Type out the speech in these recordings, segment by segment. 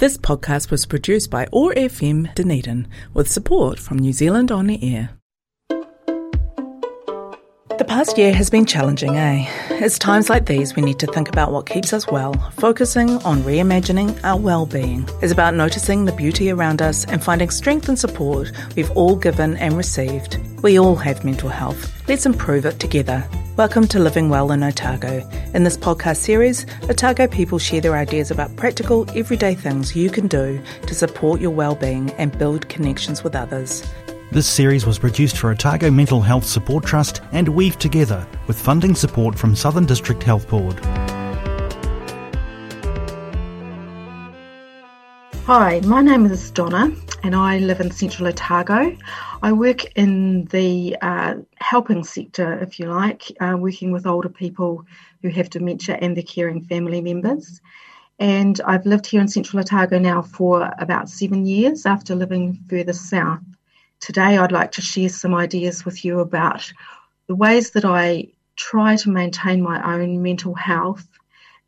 This podcast was produced by OAR FM Dunedin with support from New Zealand On Air. The past year has been challenging, eh? It's times like these we need to think about what keeps us well, focusing on reimagining our well-being. It's about noticing the beauty around us and finding strength and support we've all given and received. We all have mental health. Let's improve it together. Welcome to Living Well in Otago. In this podcast series, Otago people share their ideas about practical, everyday things you can do to support your well-being and build connections with others. This series was produced for Otago Mental Health Support Trust and Weave Together with funding support from Southern District Health Board. Hi, my name is Donna and I live in central Otago. I work in the uh, helping sector, if you like, uh, working with older people who have dementia and their caring family members. And I've lived here in central Otago now for about seven years after living further south. Today, I'd like to share some ideas with you about the ways that I try to maintain my own mental health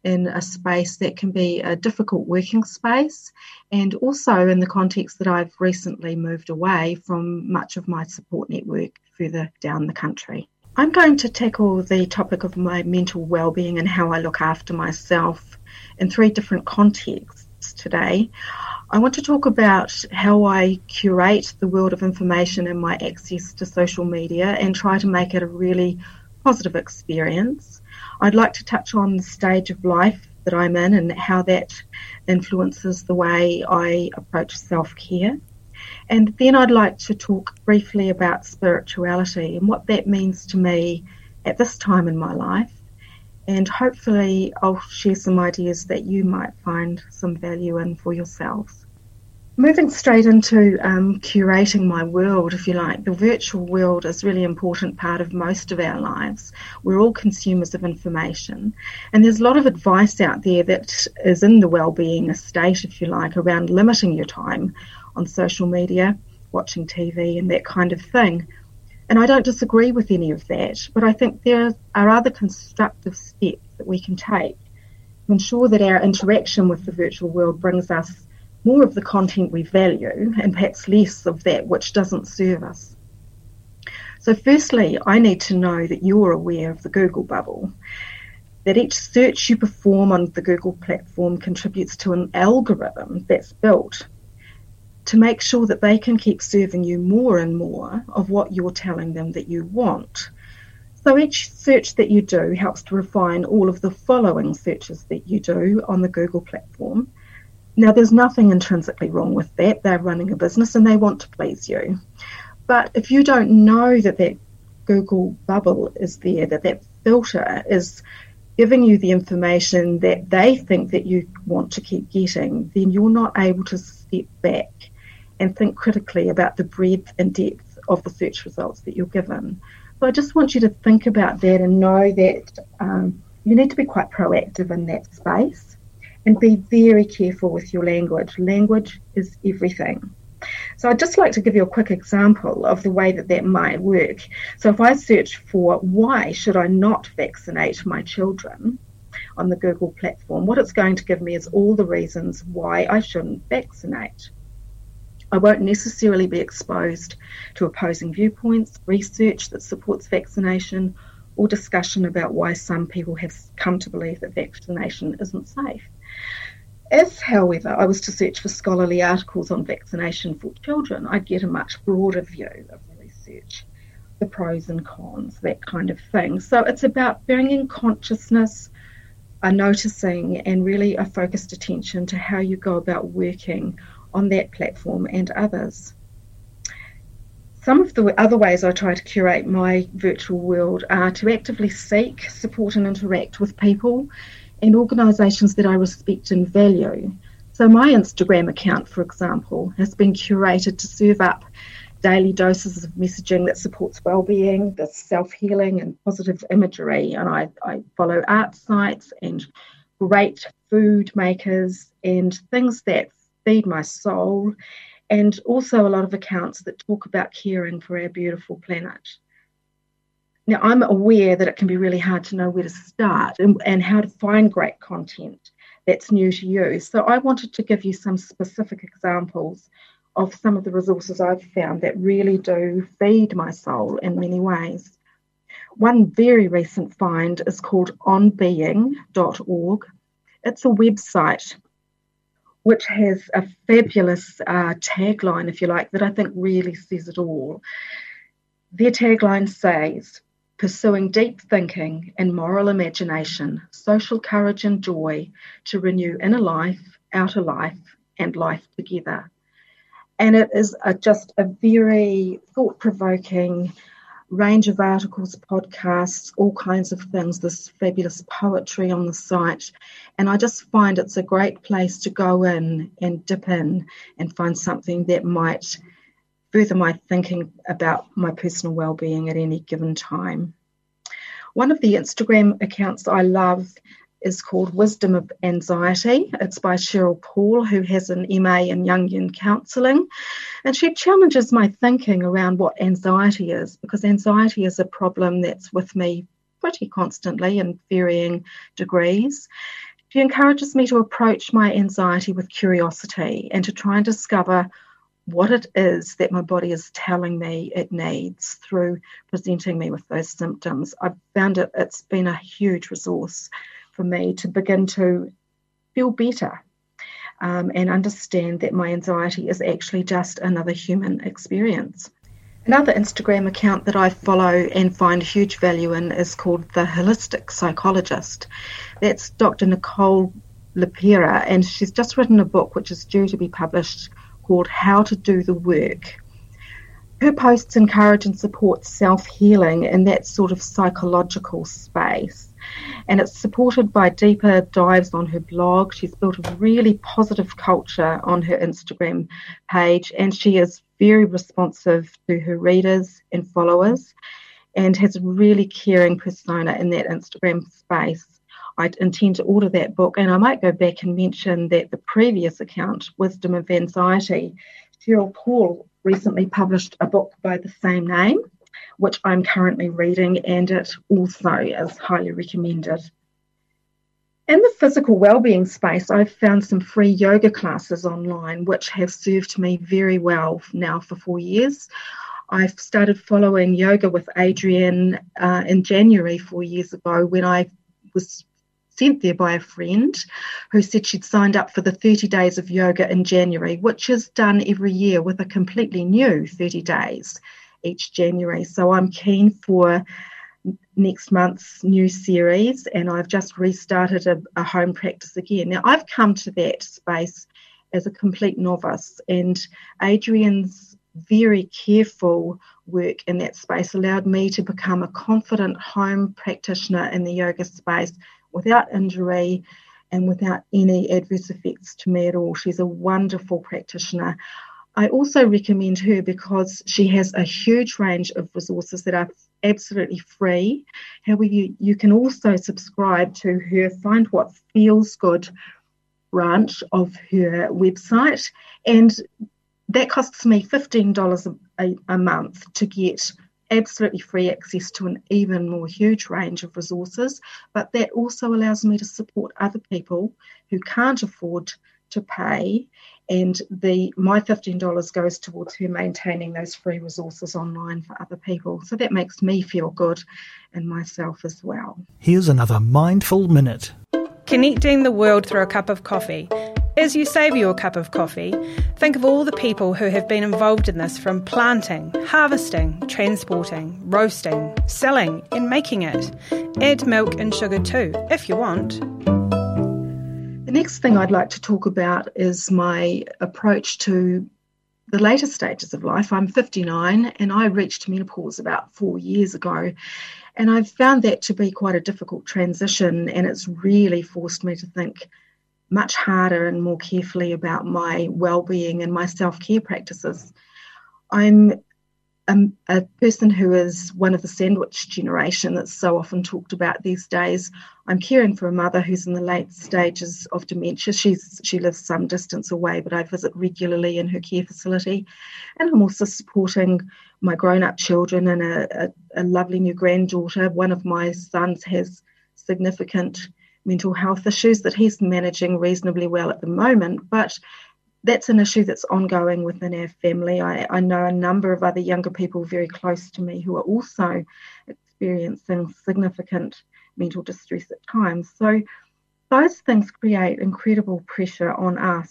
in a space that can be a difficult working space, and also in the context that I've recently moved away from much of my support network further down the country. I'm going to tackle the topic of my mental well-being and how I look after myself in three different contexts today. I want to talk about how I curate the world of information and my access to social media and try to make it a really positive experience. I'd like to touch on the stage of life that I'm in and how that influences the way I approach self care. And then I'd like to talk briefly about spirituality and what that means to me at this time in my life. And hopefully, I'll share some ideas that you might find some value in for yourselves. Moving straight into um, curating my world, if you like, the virtual world is really important part of most of our lives. We're all consumers of information, and there's a lot of advice out there that is in the well-being estate, if you like, around limiting your time on social media, watching TV, and that kind of thing. And I don't disagree with any of that, but I think there are other constructive steps that we can take to ensure that our interaction with the virtual world brings us more of the content we value and perhaps less of that which doesn't serve us. So, firstly, I need to know that you're aware of the Google bubble, that each search you perform on the Google platform contributes to an algorithm that's built to make sure that they can keep serving you more and more of what you're telling them that you want. So each search that you do helps to refine all of the following searches that you do on the Google platform now, there's nothing intrinsically wrong with that. They're running a business and they want to please you. But if you don't know that that Google bubble is there, that that filter is giving you the information that they think that you want to keep getting, then you're not able to step back and think critically about the breadth and depth of the search results that you're given. So I just want you to think about that and know that um, you need to be quite proactive in that space and be very careful with your language. Language is everything. So I'd just like to give you a quick example of the way that that might work. So if I search for why should I not vaccinate my children on the Google platform, what it's going to give me is all the reasons why I shouldn't vaccinate. I won't necessarily be exposed to opposing viewpoints, research that supports vaccination, or discussion about why some people have come to believe that vaccination isn't safe. If, however, I was to search for scholarly articles on vaccination for children, I'd get a much broader view of the research, the pros and cons, that kind of thing. So it's about bringing consciousness, a noticing, and really a focused attention to how you go about working on that platform and others. Some of the other ways I try to curate my virtual world are to actively seek, support, and interact with people and organisations that I respect and value. So, my Instagram account, for example, has been curated to serve up daily doses of messaging that supports well-being, the self-healing and positive imagery. And I, I follow art sites and great food makers and things that feed my soul, and also a lot of accounts that talk about caring for our beautiful planet. Now, I'm aware that it can be really hard to know where to start and, and how to find great content that's new to you. So I wanted to give you some specific examples of some of the resources I've found that really do feed my soul in many ways. One very recent find is called onbeing.org. It's a website which has a fabulous uh, tagline, if you like, that I think really says it all. Their tagline says, pursuing deep thinking and moral imagination, social courage and joy to renew inner life, outer life, and life together. And it is a, just a very thought provoking range of articles, podcasts, all kinds of things, this fabulous poetry on the site. And I just find it's a great place to go in and dip in and find something that might further my thinking about my personal well-being at any given time. One of the Instagram accounts I love is called Wisdom of Anxiety. It's by Cheryl Paul, who has an MA in Jungian counselling. And she challenges my thinking around what anxiety is, because anxiety is a problem that's with me pretty constantly in varying degrees. She encourages me to approach my anxiety with curiosity and to try and discover what it is that my body is telling me it needs through presenting me with those symptoms. I've found it, it's been a huge resource for me to begin to feel better um, and understand that my anxiety is actually just another human experience. Another Instagram account that I follow and find huge value in is called The Holistic Psychologist. That's Dr. Nicole LePera, and she's just written a book which is due to be published called How to Do the Work. Her posts encourage and support self healing in that sort of psychological space and it's supported by deeper dives on her blog. She's built a really positive culture on her Instagram page, and she is very responsive to her readers and followers and has a really caring persona in that Instagram space. I intend to order that book, and I might go back and mention that the previous account, Wisdom of Anxiety, Cheryl Paul recently published a book by the same name which I'm currently reading, and it also is highly recommended. In the physical well-being space, I've found some free yoga classes online, which have served me very well now for four years. I've started following yoga with Adriene uh, in January four years ago when I was sent there by a friend who said she'd signed up for the 30 days of yoga in January, which is done every year with a completely new 30 days each January. So I'm keen for next month's new series, and I've just restarted a, a, home practice again. Now, I've come to that space as a complete novice, and Adriene's very careful work in that space allowed me to become a confident home practitioner in the yoga space without injury and without any adverse effects to me at all. She's a wonderful practitioner. I also recommend her because she has a huge range of resources that are absolutely free. However, you, you can also subscribe to her Find What Feels Good branch of her website, and that costs me $15 a, a month to get absolutely free access to an even more huge range of resources, but that also allows me to support other people who can't afford to pay and the my $15 goes towards her maintaining those free resources online for other people. So that makes me feel good and myself as well. Here's another mindful minute. Connecting the world through a cup of coffee as you savour your cup of coffee, think of all the people who have been involved in this from planting, harvesting, transporting, roasting, selling, and making it. Add milk and sugar too, if you want. The next thing I'd like to talk about is my approach to the later stages of life. I'm 59 and I reached menopause about four years ago. And I've found that to be quite a difficult transition, and it's really forced me to think much harder and more carefully about my well-being and my self-care practices. I'm um, a person who is one of the sandwich generation that's so often talked about these days. I'm caring for a mother who's in the late stages of dementia. She's she lives some distance away, but I visit regularly in her care facility, and I'm also supporting my grown-up children and a, a, a lovely new granddaughter. One of my sons has significant mental health issues that he's managing reasonably well at the moment, but that's an issue that's ongoing within our family. I, I know a number of other younger people very close to me who are also experiencing significant mental distress at times. So those things create incredible pressure on us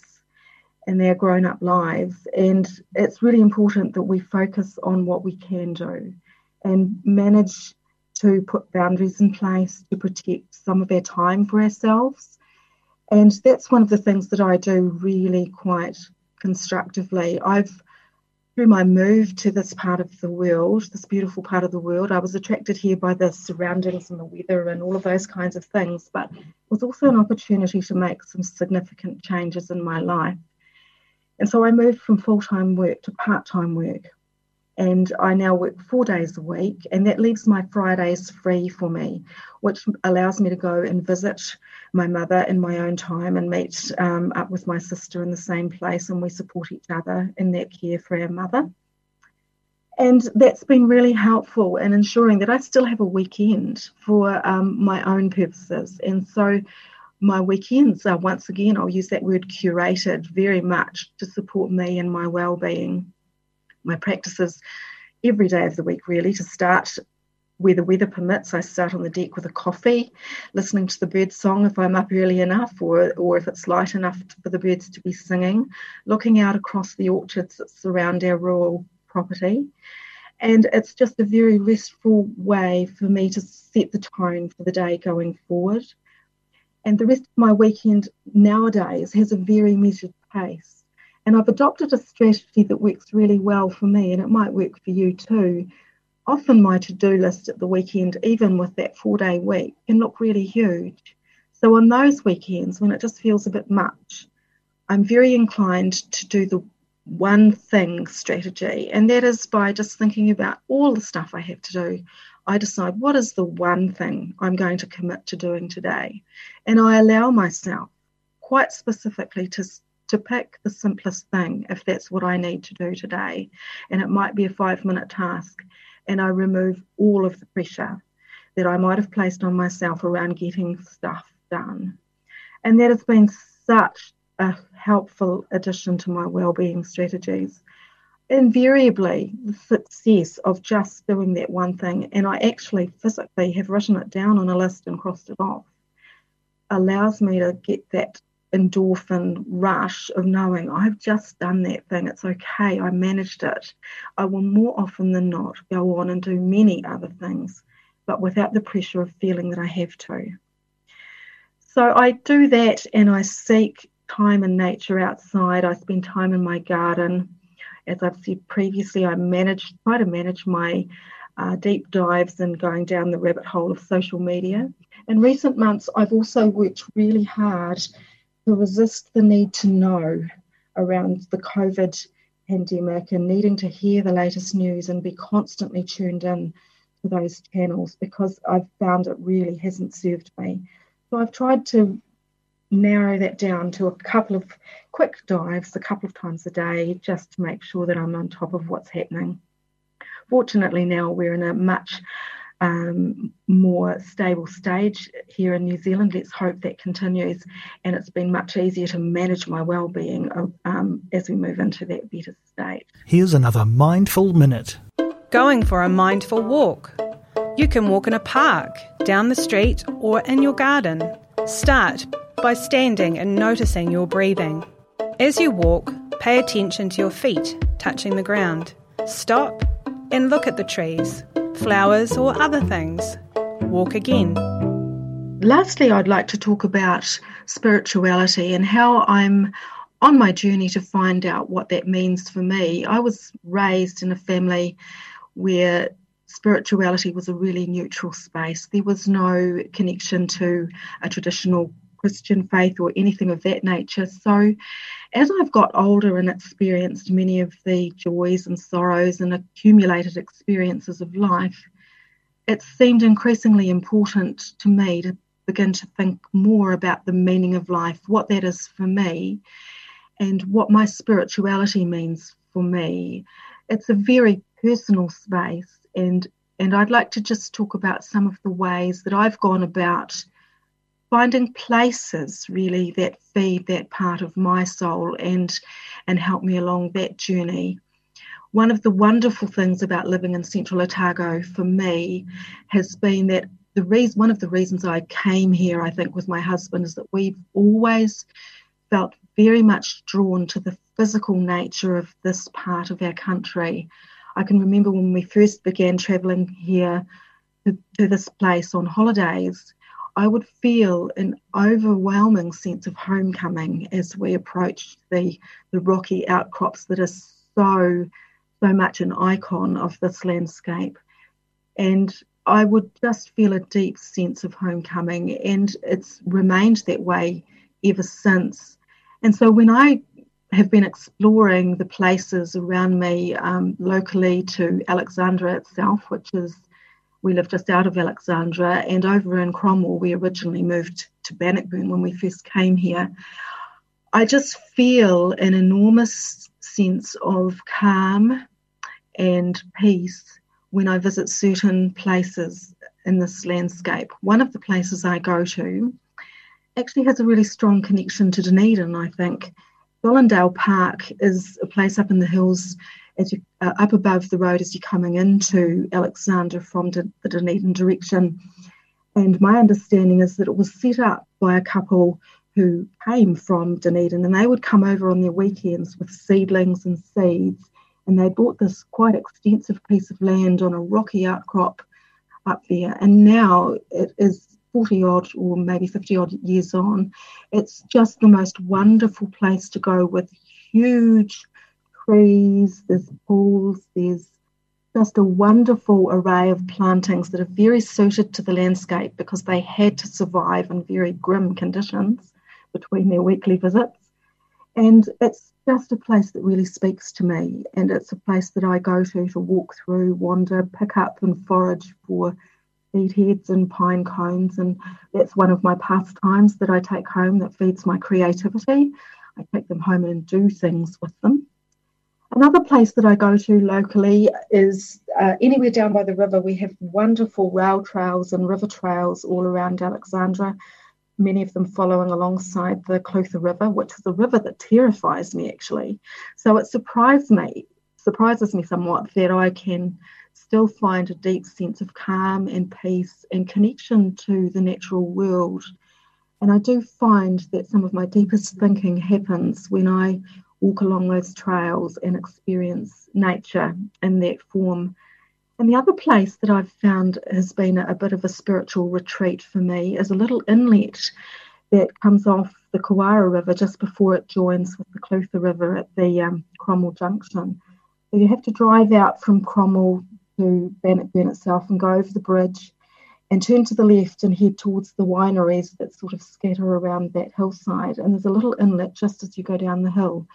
in their grown up lives. And it's really important that we focus on what we can do and manage to put boundaries in place to protect some of our time for ourselves. And that's one of the things that I do really quite constructively. I've through my move to this part of the world, this beautiful part of the world, I was attracted here by the surroundings and the weather and all of those kinds of things, but it was also an opportunity to make some significant changes in my life. And so I moved from full time work to part time work. And I now work four days a week, and that leaves my Fridays free for me, which allows me to go and visit my mother in my own time and meet um, up with my sister in the same place, and we support each other in that care for our mother. And that's been really helpful in ensuring that I still have a weekend for um, my own purposes. And so my weekends are once again, I'll use that word curated very much to support me and my well-being. My practices every day of the week really to start where the weather permits, I start on the deck with a coffee, listening to the bird song if I'm up early enough, or, or if it's light enough for the birds to be singing, looking out across the orchards that surround our rural property. And it's just a very restful way for me to set the tone for the day going forward. And the rest of my weekend nowadays has a very measured pace. And I've adopted a strategy that works really well for me, and it might work for you too, often my to do list at the weekend, even with that four day week, can look really huge. So on those weekends, when it just feels a bit much, I'm very inclined to do the one thing strategy, and that is by just thinking about all the stuff I have to do. I decide what is the one thing I'm going to commit to doing today, and I allow myself quite specifically to to pick the simplest thing if that's what I need to do today. And it might be a five minute task and I remove all of the pressure that I might have placed on myself around getting stuff done. And that has been such a helpful addition to my well-being strategies. Invariably, the success of just doing that one thing, and I actually physically have written it down on a list and crossed it off, allows me to get that endorphin rush of knowing I've just done that thing. It's okay. I managed it. I will more often than not go on and do many other things, but without the pressure of feeling that I have to. So I do that and I seek time in nature outside. I spend time in my garden. As I've said previously, I manage, try to manage my uh, deep dives and going down the rabbit hole of social media. In recent months, I've also worked really hard to resist the need to know around the COVID pandemic and needing to hear the latest news and be constantly tuned in to those channels because I've found it really hasn't served me. So I've tried to narrow that down to a couple of quick dives a couple of times a day just to make sure that I'm on top of what's happening. Fortunately, now we're in a much um, more stable stage here in New Zealand. Let's hope that continues. And it's been much easier to manage my well-being um, as we move into that better state. Here's another mindful minute. Going for a mindful walk. You can walk in a park, down the street, or in your garden. Start by standing and noticing your breathing. As you walk, pay attention to your feet touching the ground. Stop and look at the trees flowers, or other things. Walk again. Lastly, I'd like to talk about spirituality and how I'm on my journey to find out what that means for me. I was raised in a family where spirituality was a really neutral space. There was no connection to a traditional Christian faith or anything of that nature. So, as I've got older and experienced many of the joys and sorrows and accumulated experiences of life, it seemed increasingly important to me to begin to think more about the meaning of life, what that is for me, and what my spirituality means for me. It's a very personal space, and and I'd like to just talk about some of the ways that I've gone about finding places really that feed that part of my soul and and help me along that journey. One of the wonderful things about living in Central Otago for me has been that the reason one of the reasons I came here, I think, with my husband is that we've always felt very much drawn to the physical nature of this part of our country. I can remember when we first began travelling here to, to this place on holidays, I would feel an overwhelming sense of homecoming as we approached the, the rocky outcrops that are so, so much an icon of this landscape. And I would just feel a deep sense of homecoming, and it's remained that way ever since. And so when I have been exploring the places around me um, locally to Alexandra itself, which is we live just out of Alexandra, and over in Cromwell, we originally moved to Bannockburn when we first came here. I just feel an enormous sense of calm and peace when I visit certain places in this landscape. One of the places I go to actually has a really strong connection to Dunedin, I think. Dollondale Park is a place up in the hills as you uh, up above the road as you're coming into Alexandra from the Dunedin direction. And my understanding is that it was set up by a couple who came from Dunedin and they would come over on their weekends with seedlings and seeds. And they bought this quite extensive piece of land on a rocky outcrop up there. And now it is 40 odd or maybe 50 odd years on. It's just the most wonderful place to go with huge trees, there's pools, there's just a wonderful array of plantings that are very suited to the landscape because they had to survive in very grim conditions between their weekly visits. And it's just a place that really speaks to me. And it's a place that I go to to walk through, wander, pick up and forage for seed heads and pine cones. And that's one of my pastimes that I take home that feeds my creativity. I take them home and do things with them. Another place that I go to locally is uh, anywhere down by the river. We have wonderful rail trails and river trails all around Alexandra, many of them following alongside the Clutha River, which is a river that terrifies me actually. So it surprised me, surprises me somewhat that I can still find a deep sense of calm and peace and connection to the natural world. And I do find that some of my deepest thinking happens when I walk along those trails and experience nature in that form. And the other place that I've found has been a, bit of a spiritual retreat for me is a little inlet that comes off the Kawarau River just before it joins with the Clutha River at the um, Cromwell Junction. So you have to drive out from Cromwell to Bannockburn itself and go over the bridge and turn to the left and head towards the wineries that sort of scatter around that hillside. And there's a little inlet just as you go down the hill.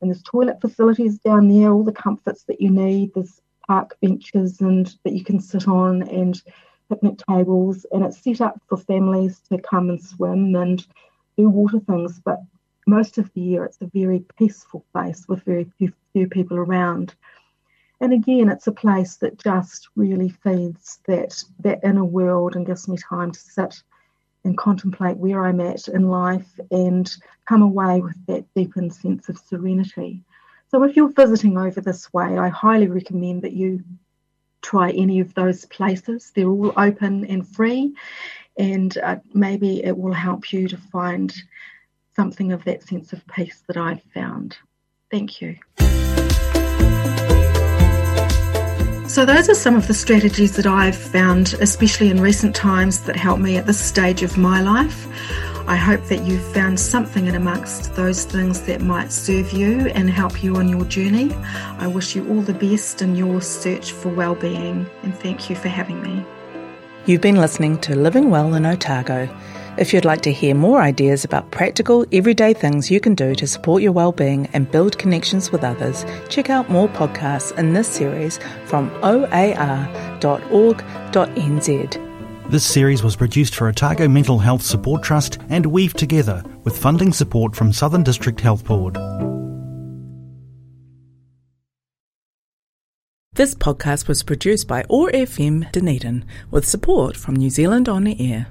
And there's toilet facilities down there, all the comforts that you need. There's park benches and that you can sit on and picnic tables. And it's set up for families to come and swim and do water things. But most of the year, it's a very peaceful place with very few few people around. And again, it's a place that just really feeds that that inner world and gives me time to sit and contemplate where I'm at in life and come away with that deepened sense of serenity. So, if you're visiting over this way, I highly recommend that you try any of those places. They're all open and free, and uh, maybe it will help you to find something of that sense of peace that I've found. Thank you. So, those are some of the strategies that I've found, especially in recent times, that help me at this stage of my life. I hope that you've found something in amongst those things that might serve you and help you on your journey. I wish you all the best in your search for well-being and thank you for having me. You've been listening to Living Well in Otago. If you'd like to hear more ideas about practical, everyday things you can do to support your well-being and build connections with others, check out more podcasts in this series from oar.org.nz. This series was produced for Otago Mental Health Support Trust and Weave Together with funding support from Southern District Health Board. This podcast was produced by OAR FM Dunedin with support from New Zealand On the Air.